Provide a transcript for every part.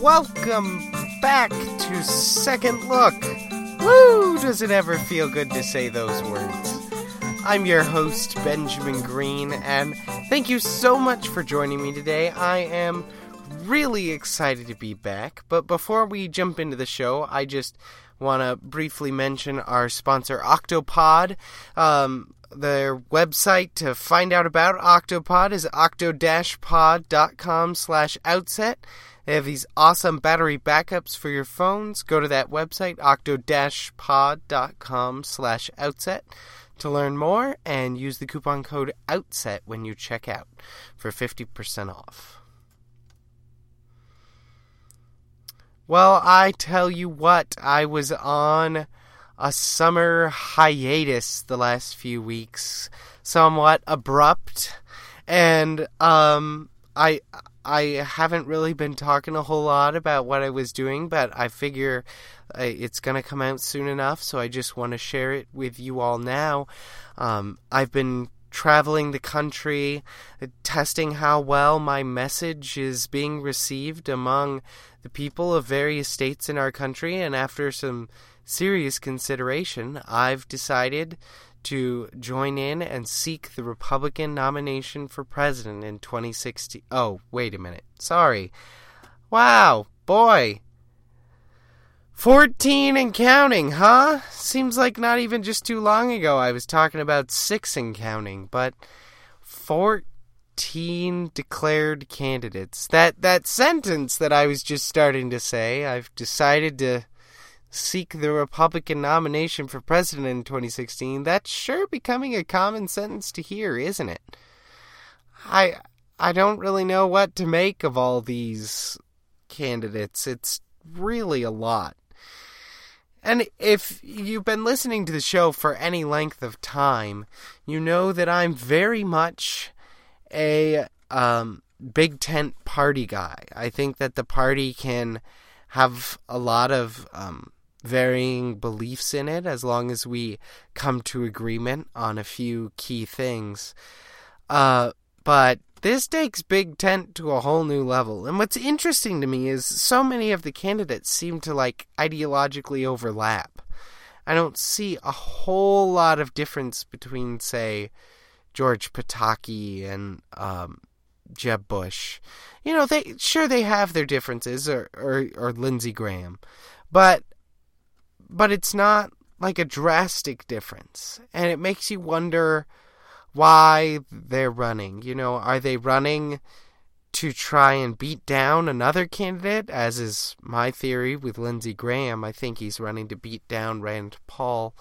welcome back to Second Look. Woo! Does it ever feel good to say those words? I'm your host, Benjamin Green, and thank you so much for joining me today. I am really excited to be back, but before we jump into the show, I just want to briefly mention our sponsor, Octopod. Um, their website to find out about Octopod is octo-pod.com slash outset. They have these awesome battery backups for your phones. Go to that website, octo-pod.com slash outset to learn more and use the coupon code OUTSET when you check out for 50% off. Well, I tell you what, I was on a summer hiatus the last few weeks, somewhat abrupt, and um, I I haven't really been talking a whole lot about what I was doing, but I figure uh, it's going to come out soon enough, so I just want to share it with you all now. Um, I've been traveling the country, testing how well my message is being received among the people of various states in our country, and after some serious consideration, I've decided to join in and seek the Republican nomination for president in 2016. Oh, wait a minute. Sorry. Wow, boy. 14 and counting, huh? Seems like not even just too long ago I was talking about 6 and counting, but 14 declared candidates. That that sentence that I was just starting to say, I've decided to seek the Republican nomination for president in 2016, that's sure becoming a common sentence to hear, isn't it? I I don't really know what to make of all these candidates. It's really a lot. And if you've been listening to the show for any length of time, you know that I'm very much a um, big tent party guy. I think that the party can have a lot of um, varying beliefs in it as long as we come to agreement on a few key things. Uh, but this takes Big Tent to a whole new level. And what's interesting to me is so many of the candidates seem to like ideologically overlap. I don't see a whole lot of difference between, say, George Pataki and um, Jeb Bush. You know, they sure they have their differences, or or, or Lindsey Graham, but but it's not like a drastic difference. And it makes you wonder why they're running. You know, are they running to try and beat down another candidate, as is my theory with Lindsey Graham? I think he's running to beat down Rand Paul.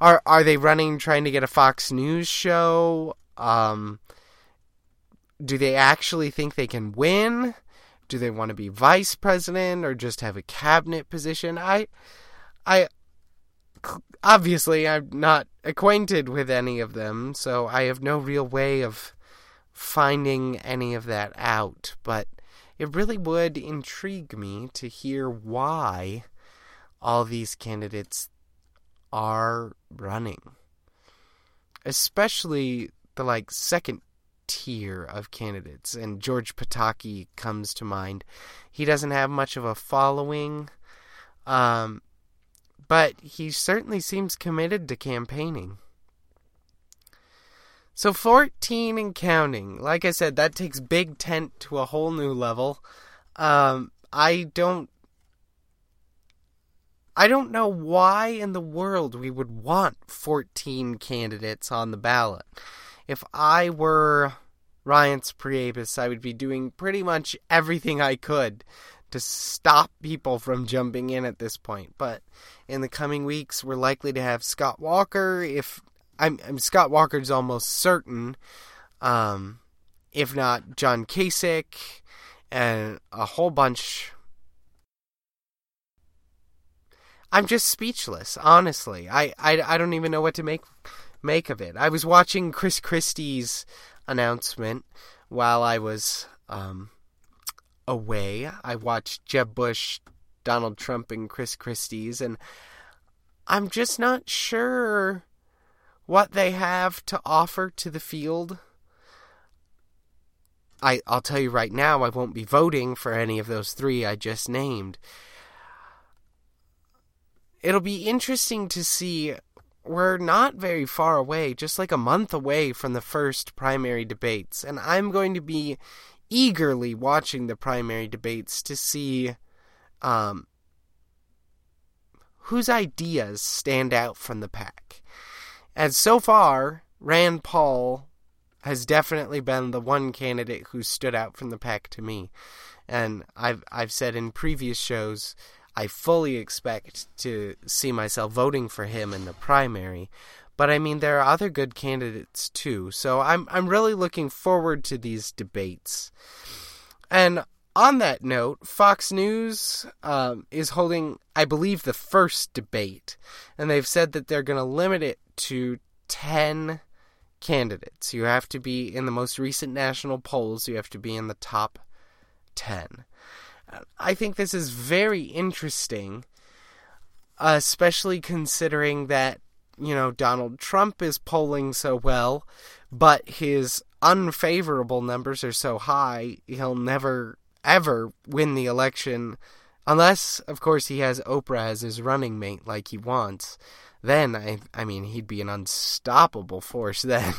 Are are they running trying to get a Fox News show? Um, do they actually think they can win? Do they want to be vice president or just have a cabinet position? I I obviously I'm not acquainted with any of them, so I have no real way of finding any of that out, but it really would intrigue me to hear why all these candidates are running. Especially the like second tier of candidates, and George Pataki comes to mind. He doesn't have much of a following. Um, but he certainly seems committed to campaigning. So 14 and counting. Like I said, that takes Big Tent to a whole new level. Um, I don't I don't know why in the world we would want 14 candidates on the ballot. If I were Reince Priebus, I would be doing pretty much everything I could to stop people from jumping in at this point. But in the coming weeks, we're likely to have Scott Walker. If I'm, I'm Scott Walker's almost certain, um, if not John Kasich, and a whole bunch. I'm just speechless, honestly. I, I, I don't even know what to make make of it. I was watching Chris Christie's announcement while I was um, away. I watched Jeb Bush, Donald Trump, and Chris Christie's, and I'm just not sure what they have to offer to the field. I, I'll tell you right now, I won't be voting for any of those three I just named. It'll be interesting to see. We're not very far away, just like a month away from the first primary debates, and I'm going to be eagerly watching the primary debates to see um, whose ideas stand out from the pack. And so far, Rand Paul has definitely been the one candidate who stood out from the pack to me. And I've I've said in previous shows I fully expect to see myself voting for him in the primary. But I mean there are other good candidates too. So I'm I'm really looking forward to these debates. And on that note, Fox News um, is holding, I believe, the first debate, and they've said that they're going to limit it to 10 candidates. You have to be in the most recent national polls, you have to be in the top 10. I think this is very interesting, especially considering that, you know, Donald Trump is polling so well, but his unfavorable numbers are so high, he'll never ever win the election unless of course he has Oprah as his running mate like he wants then I I mean he'd be an unstoppable force then.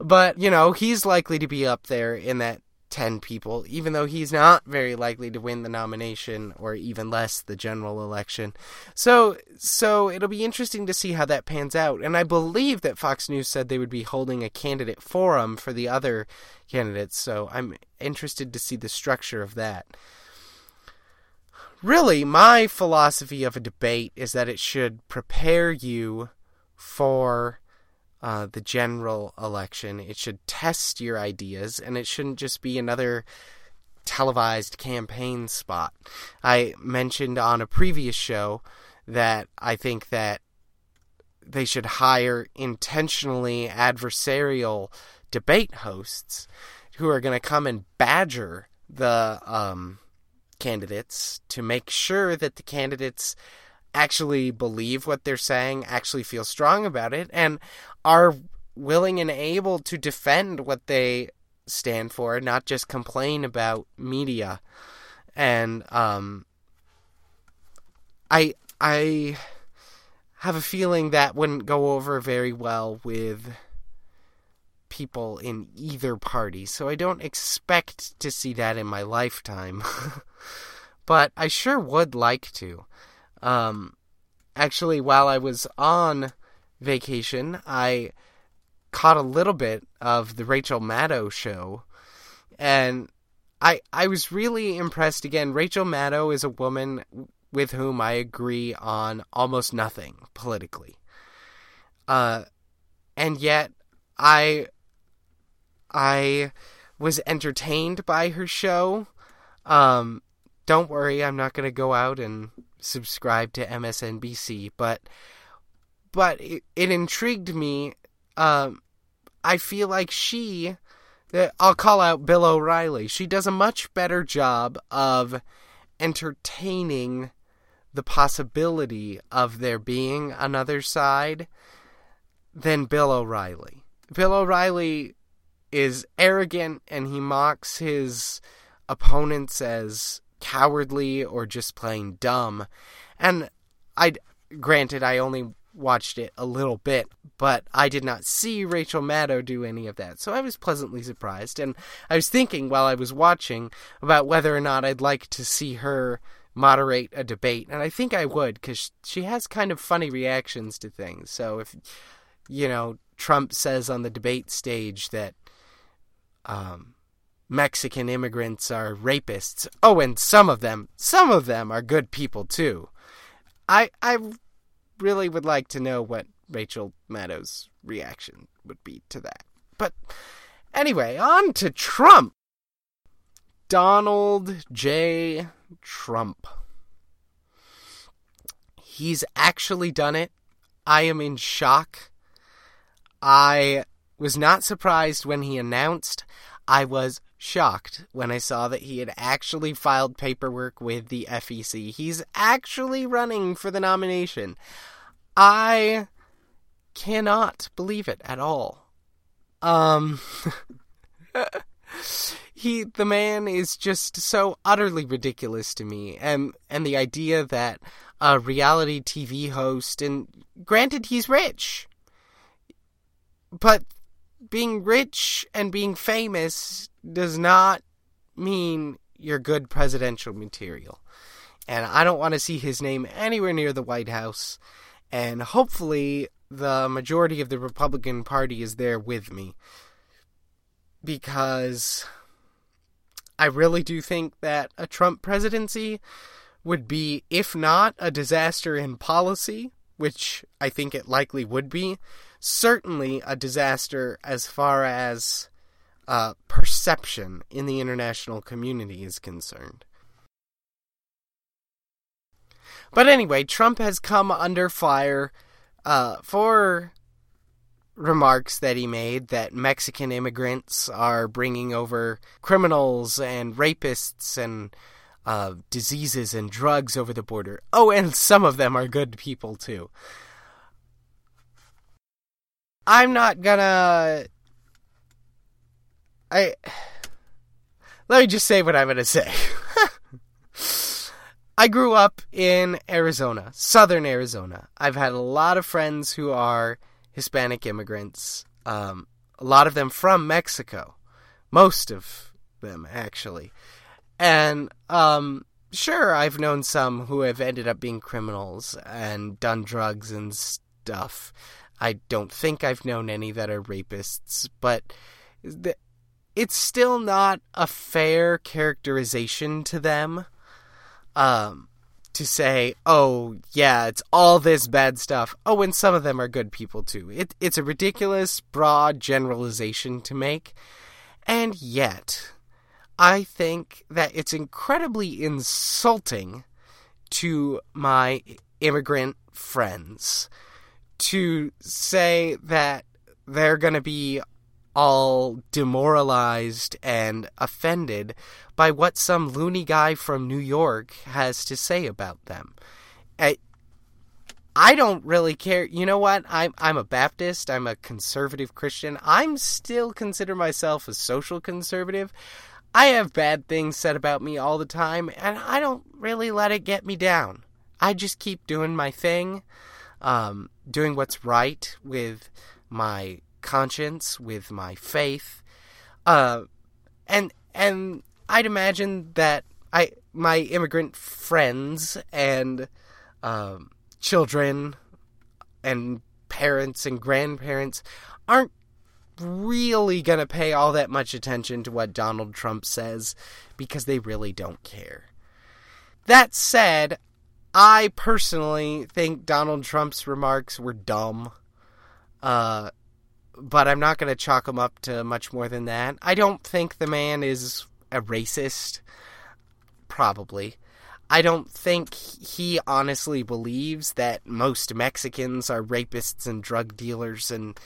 but, you know, he's likely to be up there in that 10 people, even though he's not very likely to win the nomination or even less the general election. So, so it'll be interesting to see how that pans out. And I believe that Fox News said they would be holding a candidate forum for the other candidates. So I'm interested to see the structure of that really, my philosophy of a debate is that it should prepare you for uh, the general election. It should test your ideas, and it shouldn't just be another televised campaign spot. I mentioned on a previous show that I think that they should hire intentionally adversarial debate hosts who are going to come and badger the um, candidates to make sure that the candidates actually believe what they're saying, actually feel strong about it, and are willing and able to defend what they stand for, not just complain about media. And um, I I have a feeling that wouldn't go over very well with people in either party, so I don't expect to see that in my lifetime. but I sure would like to. Um, actually, while I was on vacation, I caught a little bit of the Rachel Maddow show, and I I was really impressed. Again, Rachel Maddow is a woman with whom I agree on almost nothing politically. Uh, and yet I I was entertained by her show. Um, don't worry, I'm not going to go out and subscribe to MSNBC, but but it, it intrigued me. Um, I feel like she, I'll call out Bill O'Reilly. She does a much better job of entertaining the possibility of there being another side than Bill O'Reilly. Bill O'Reilly is arrogant and he mocks his opponents as cowardly or just plain dumb. And I granted I only watched it a little bit, but I did not see Rachel Maddow do any of that. So I was pleasantly surprised and I was thinking while I was watching about whether or not I'd like to see her moderate a debate and I think I would cuz she has kind of funny reactions to things. So if you know Trump says on the debate stage that um, Mexican immigrants are rapists. Oh, and some of them, some of them are good people too. I I really would like to know what Rachel Maddow's reaction would be to that. But anyway, on to Trump. Donald J. Trump. He's actually done it. I am in shock. I was not surprised when he announced. I was shocked when I saw that he had actually filed paperwork with the FEC. He's actually running for the nomination. I cannot believe it at all. Um he the man is just so utterly ridiculous to me and and the idea that a reality TV host and granted he's rich but being rich and being famous does not mean you're good presidential material. And I don't want to see his name anywhere near the White House. And hopefully the majority of the Republican Party is there with me. Because I really do think that a Trump presidency would be, if not a disaster in policy, which I think it likely would be, certainly a disaster as far as uh, perception in the international community is concerned. But anyway, Trump has come under fire uh, for remarks that he made that Mexican immigrants are bringing over criminals and rapists and uh, diseases and drugs over the border. Oh, and some of them are good people too. I'm not gonna. I. Let me just say what I'm gonna say. I grew up in Arizona, southern Arizona. I've had a lot of friends who are Hispanic immigrants, um, a lot of them from Mexico, most of them actually. And um, sure, I've known some who have ended up being criminals and done drugs and stuff. I don't think I've known any that are rapists, but it's still not a fair characterization to them um, to say, oh, yeah, it's all this bad stuff. Oh, and some of them are good people too. It, it's a ridiculous, broad generalization to make. And yet, I think that it's incredibly insulting to my immigrant friends to say that they're going to be all demoralized and offended by what some loony guy from New York has to say about them. I, I don't really care. You know what? I'm I'm a Baptist. I'm a conservative Christian. I'm still consider myself a social conservative. I have bad things said about me all the time, and I don't really let it get me down. I just keep doing my thing, um, doing what's right with my conscience, with my faith, uh, and and I'd imagine that I my immigrant friends and um, children and parents and grandparents aren't really going to pay all that much attention to what Donald Trump says because they really don't care. That said, I personally think Donald Trump's remarks were dumb. Uh, but I'm not going to chalk him up to much more than that. I don't think the man is a racist. Probably. I don't think he honestly believes that most Mexicans are rapists and drug dealers and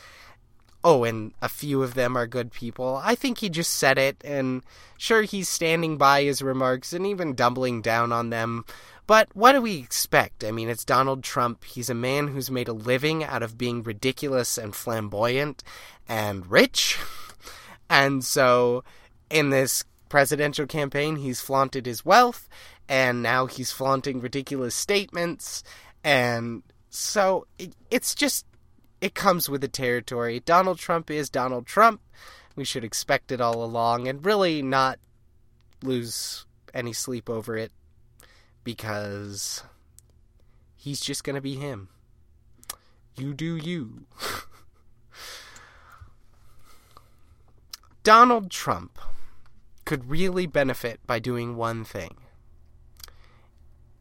oh, and a few of them are good people. I think he just said it, and sure, he's standing by his remarks and even doubling down on them but what do we expect? I mean, it's Donald Trump. He's a man who's made a living out of being ridiculous and flamboyant and rich. And so, in this presidential campaign, he's flaunted his wealth, and now he's flaunting ridiculous statements. And so, it, it's just, it comes with the territory. Donald Trump is Donald Trump. We should expect it all along and really not lose any sleep over it because he's just going to be him. You do you. Donald Trump could really benefit by doing one thing.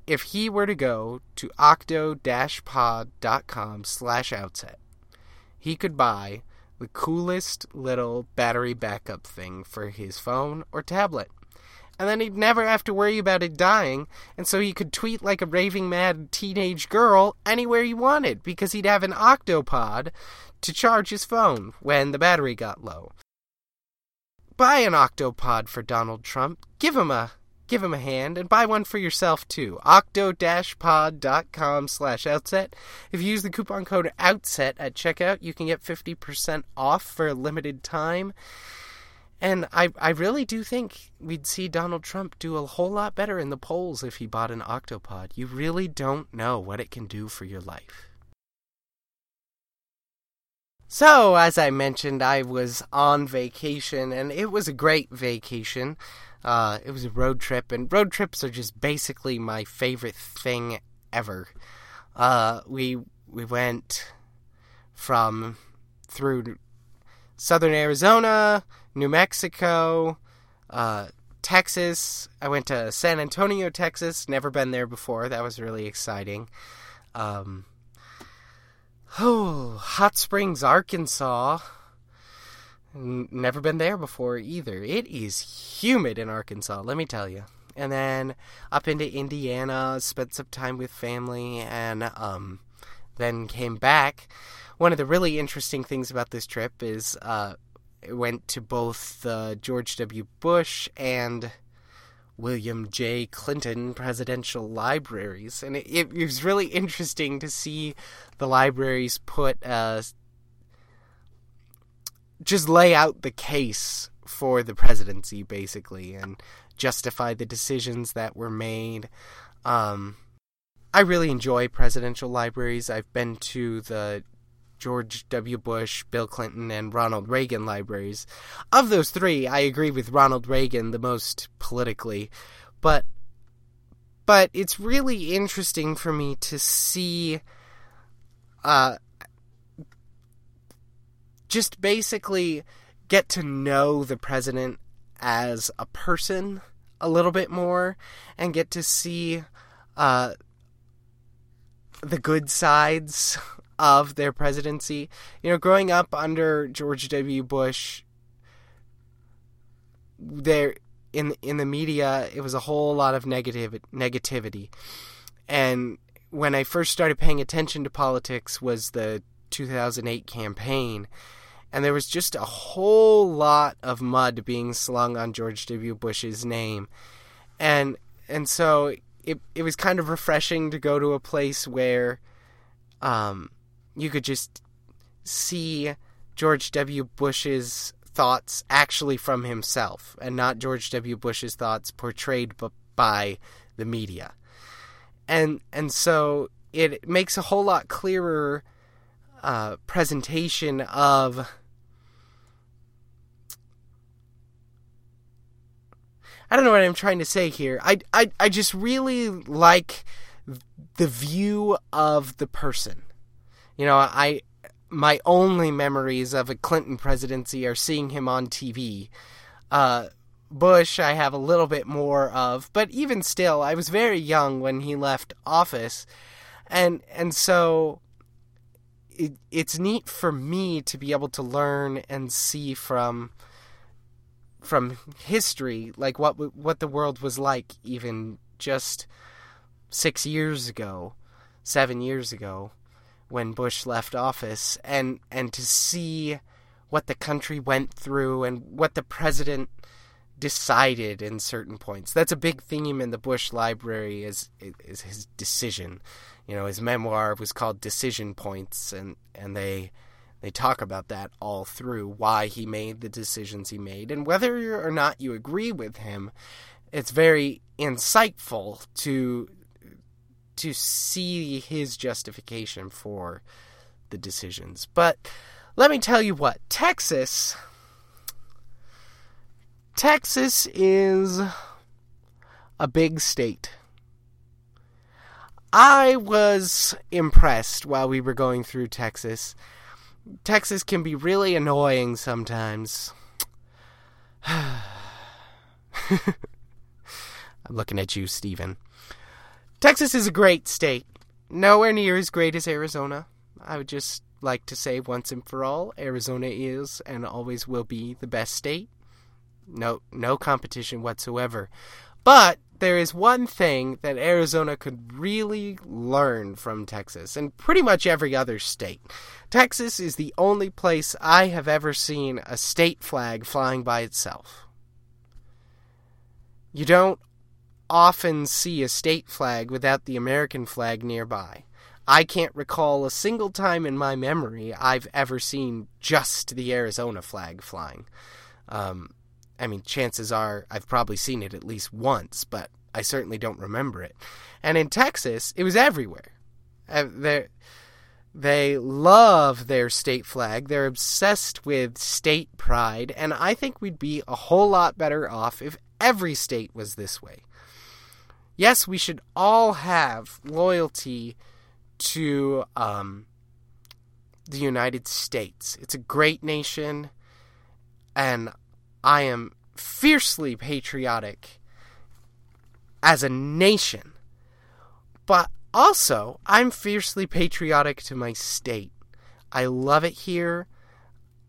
If he were to go to octo-pod.com slash outset, he could buy the coolest little battery backup thing for his phone or tablet and then he'd never have to worry about it dying, and so he could tweet like a raving mad teenage girl anywhere he wanted because he'd have an octopod to charge his phone when the battery got low. Buy an octopod for Donald Trump. Give him a give him a hand and buy one for yourself too. octo-pod.com slash outset. If you use the coupon code OUTSET at checkout, you can get 50% off for a limited time. And I, I really do think we'd see Donald Trump do a whole lot better in the polls if he bought an octopod. You really don't know what it can do for your life. So, as I mentioned, I was on vacation, and it was a great vacation. Uh, it was a road trip, and road trips are just basically my favorite thing ever. Uh, we we went from through southern Arizona, New Mexico, uh, Texas. I went to San Antonio, Texas. Never been there before. That was really exciting. Um, oh, Hot Springs, Arkansas. Never been there before either. It is humid in Arkansas, let me tell you. And then up into Indiana, spent some time with family, and um, then came back. One of the really interesting things about this trip is uh, it went to both the George W. Bush and William J. Clinton presidential libraries, and it, it, was really interesting to see the libraries put uh, just lay out the case for the presidency, basically, and justify the decisions that were made. Um, I really enjoy presidential libraries. I've been to the George W. Bush, Bill Clinton, and Ronald Reagan libraries. Of those three, I agree with Ronald Reagan the most politically, but but it's really interesting for me to see uh just basically get to know the president as a person a little bit more and get to see uh the good sides of their presidency. You know, growing up under George W. Bush, there in in the media, it was a whole lot of negative negativity, and when I first started paying attention to politics was the 2008 campaign, and there was just a whole lot of mud being slung on George W. Bush's name, and and so it it was kind of refreshing to go to a place where um, you could just see George W. Bush's thoughts actually from himself and not George W. Bush's thoughts portrayed by the media. And and so it makes a whole lot clearer uh, presentation of I don't know what I'm trying to say here. I, I, I just really like the view of the person. You know, I my only memories of a Clinton presidency are seeing him on TV. Uh, Bush, I have a little bit more of, but even still, I was very young when he left office, and and so it, it's neat for me to be able to learn and see from from history, like what what the world was like even just six years ago, seven years ago when Bush left office and and to see what the country went through and what the president decided in certain points. That's a big theme in the Bush library is is his decision. You know, his memoir was called Decision Points and and they they talk about that all through why he made the decisions he made and whether or not you agree with him, it's very insightful to to see his justification for the decisions. But let me tell you what, Texas Texas is a big state. I was impressed while we were going through Texas. Texas can be really annoying sometimes. I'm looking at you, Stephen. Texas is a great state. Nowhere near as great as Arizona. I would just like to say once and for all, Arizona is and always will be the best state. No no competition whatsoever. But there is one thing that Arizona could really learn from Texas and pretty much every other state. Texas is the only place I have ever seen a state flag flying by itself. You don't often see a state flag without the American flag nearby. I can't recall a single time in my memory I've ever seen just the Arizona flag flying. Um, I mean, chances are I've probably seen it at least once, but I certainly don't remember it. And in Texas, it was everywhere. Uh, they they love their state flag. They're obsessed with state pride, and I think we'd be a whole lot better off if every state was this way. Yes, we should all have loyalty to um, the United States. It's a great nation, and I am fiercely patriotic as a nation. But also, I'm fiercely patriotic to my state. I love it here.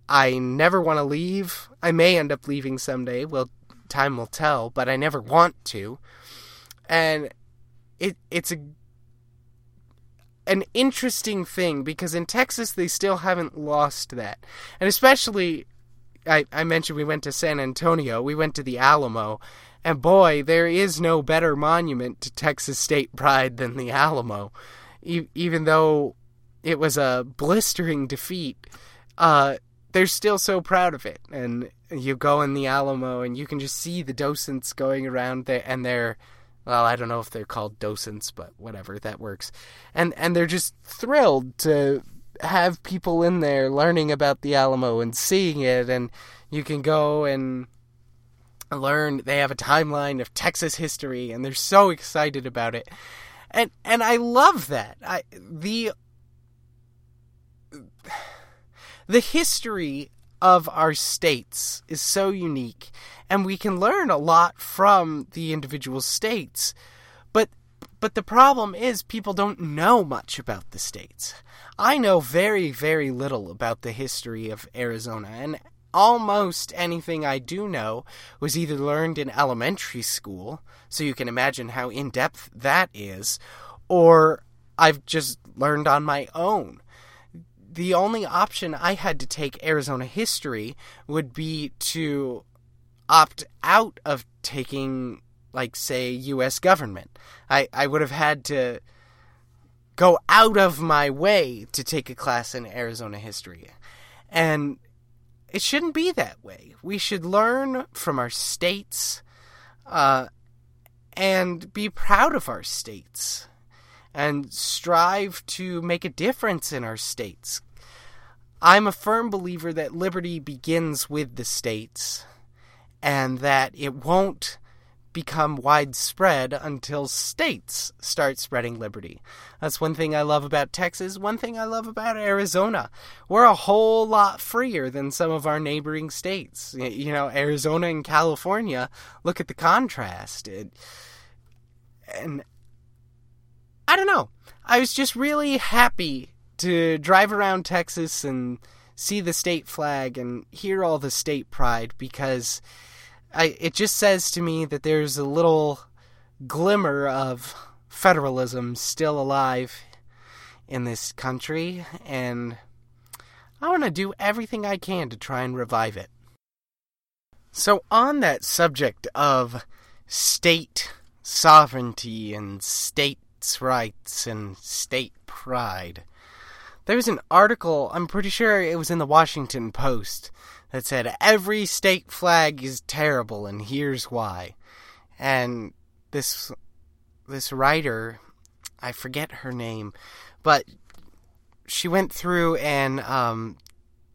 I never want to leave. I may end up leaving someday. Well, time will tell, but I never want to. And it it's a an interesting thing because in Texas they still haven't lost that. And especially I, I mentioned we went to San Antonio, we went to the Alamo, and boy, there is no better monument to Texas state pride than the Alamo. E- even though it was a blistering defeat, uh, they're still so proud of it. And you go in the Alamo and you can just see the docents going around there and they're well, I don't know if they're called docents, but whatever, that works. And and they're just thrilled to have people in there learning about the Alamo and seeing it and you can go and learn they have a timeline of Texas history and they're so excited about it. And and I love that. I the the history of our states is so unique and we can learn a lot from the individual states. But the problem is people don't know much about the states. I know very very little about the history of Arizona and almost anything I do know was either learned in elementary school, so you can imagine how in depth that is, or I've just learned on my own. The only option I had to take Arizona history would be to opt out of taking, like, say, U.S. government. I, I would have had to go out of my way to take a class in Arizona history. And it shouldn't be that way. We should learn from our states uh, and be proud of our states and strive to make a difference in our states. I'm a firm believer that liberty begins with the states and that it won't become widespread until states start spreading liberty. That's one thing I love about Texas, one thing I love about Arizona. We're a whole lot freer than some of our neighboring states. You know, Arizona and California, look at the contrast. It, and I don't know. I was just really happy to drive around Texas and see the state flag and hear all the state pride because I it just says to me that there's a little glimmer of federalism still alive in this country and I want to do everything I can to try and revive it. So on that subject of state sovereignty and states' rights and state pride, there was an article, I'm pretty sure it was in the Washington Post, that said every state flag is terrible and here's why. And this this writer, I forget her name, but she went through and um,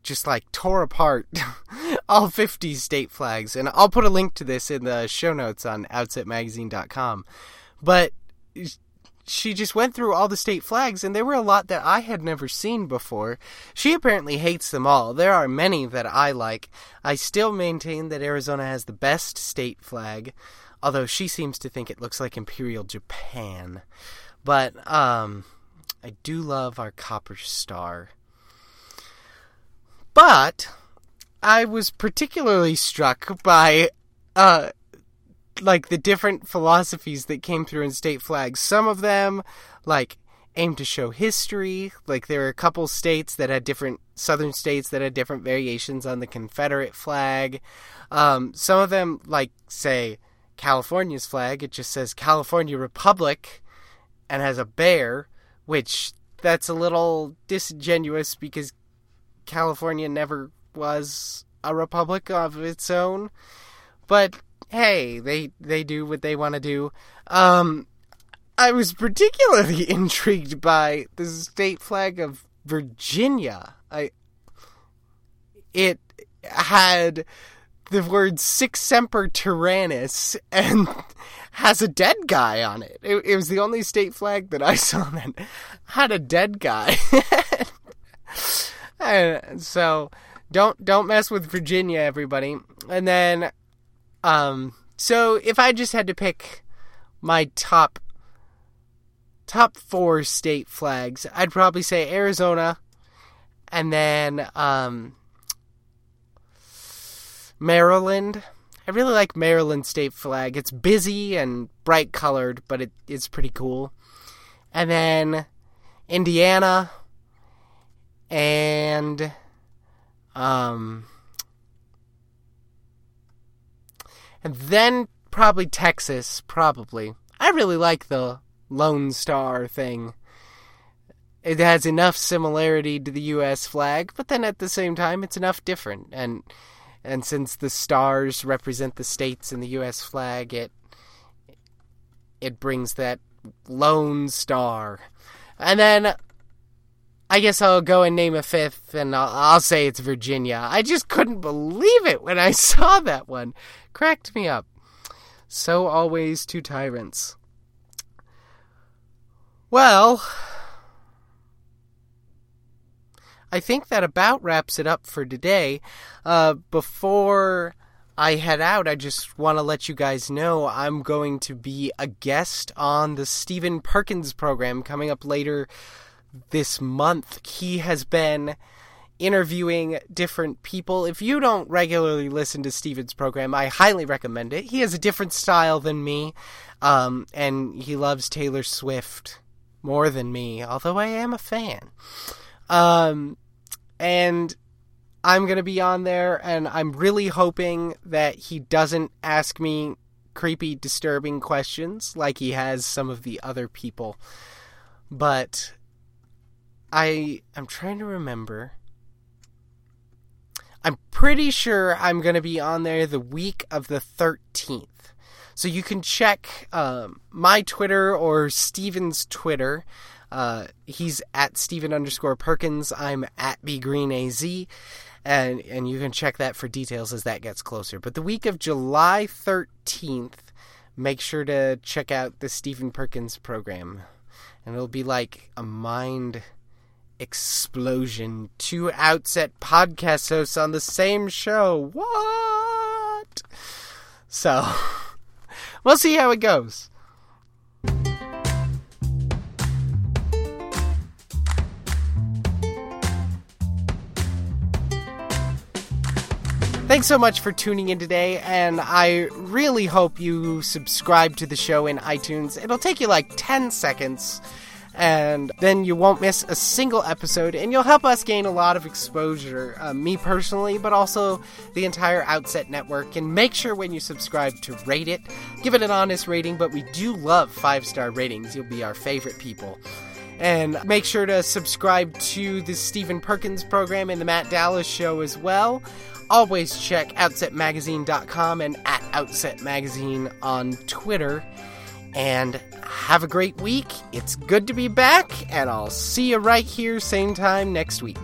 just like tore apart all 50 state flags. And I'll put a link to this in the show notes on outsetmagazine.com. But she just went through all the state flags, and there were a lot that I had never seen before. She apparently hates them all. There are many that I like. I still maintain that Arizona has the best state flag, although she seems to think it looks like Imperial Japan. But, um, I do love our copper star. But, I was particularly struck by, uh, like the different philosophies that came through in state flags. Some of them, like, aim to show history. Like, there are a couple states that had different, southern states that had different variations on the Confederate flag. Um, some of them, like, say, California's flag, it just says California Republic and has a bear, which that's a little disingenuous because California never was a republic of its own. but hey, they they do what they want to do. Um, I was particularly intrigued by the state flag of Virginia. I it had the word Sic Semper Tyrannis and has a dead guy on it. it. It was the only state flag that I saw that had a dead guy. and so don't don't mess with Virginia, everybody. And then, um, so if I just had to pick my top top four state flags, I'd probably say Arizona, and then um, Maryland. I really like Maryland state flag. It's busy and bright colored, but it, it's pretty cool. And then Indiana and um and then probably Texas, probably. I really like the Lone Star thing. It has enough similarity to the US flag, but then at the same time it's enough different and and since the stars represent the states in the US flag, it it brings that lone star. And then I guess I'll go and name a fifth, and I'll, I'll, say it's Virginia. I just couldn't believe it when I saw that one. Cracked me up. So always two tyrants. Well, I think that about wraps it up for today. Uh, before I head out, I just want to let you guys know I'm going to be a guest on the Stephen Perkins program coming up later this month. He has been interviewing different people. If you don't regularly listen to Steven's program, I highly recommend it. He has a different style than me, um, and he loves Taylor Swift more than me, although I am a fan. Um, and I'm going to be on there, and I'm really hoping that he doesn't ask me creepy, disturbing questions like he has some of the other people. But I am trying to remember. I'm pretty sure I'm going to be on there the week of the 13th. So you can check um, my Twitter or Steven's Twitter. Uh, he's at Steven underscore Perkins. I'm at b BGreenAZ. And, and you can check that for details as that gets closer. But the week of July 13th, make sure to check out the Stephen Perkins program. And it'll be like a mind explosion. Two outset podcast hosts on the same show. What? So, we'll see how it goes. Thanks so much for tuning in today, and I really hope you subscribe to the show in iTunes. It'll take you like 10 seconds and then you won't miss a single episode, and you'll help us gain a lot of exposure, uh, me personally, but also the entire Outset Network. And make sure when you subscribe to rate it, give it an honest rating, but we do love five star ratings. You'll be our favorite people. And make sure to subscribe to the Stephen Perkins program and the Matt Dallas show as well. Always check OutsetMagazine.com and at Outset Magazine on Twitter. And have a great week. It's good to be back, and I'll see you right here, same time next week.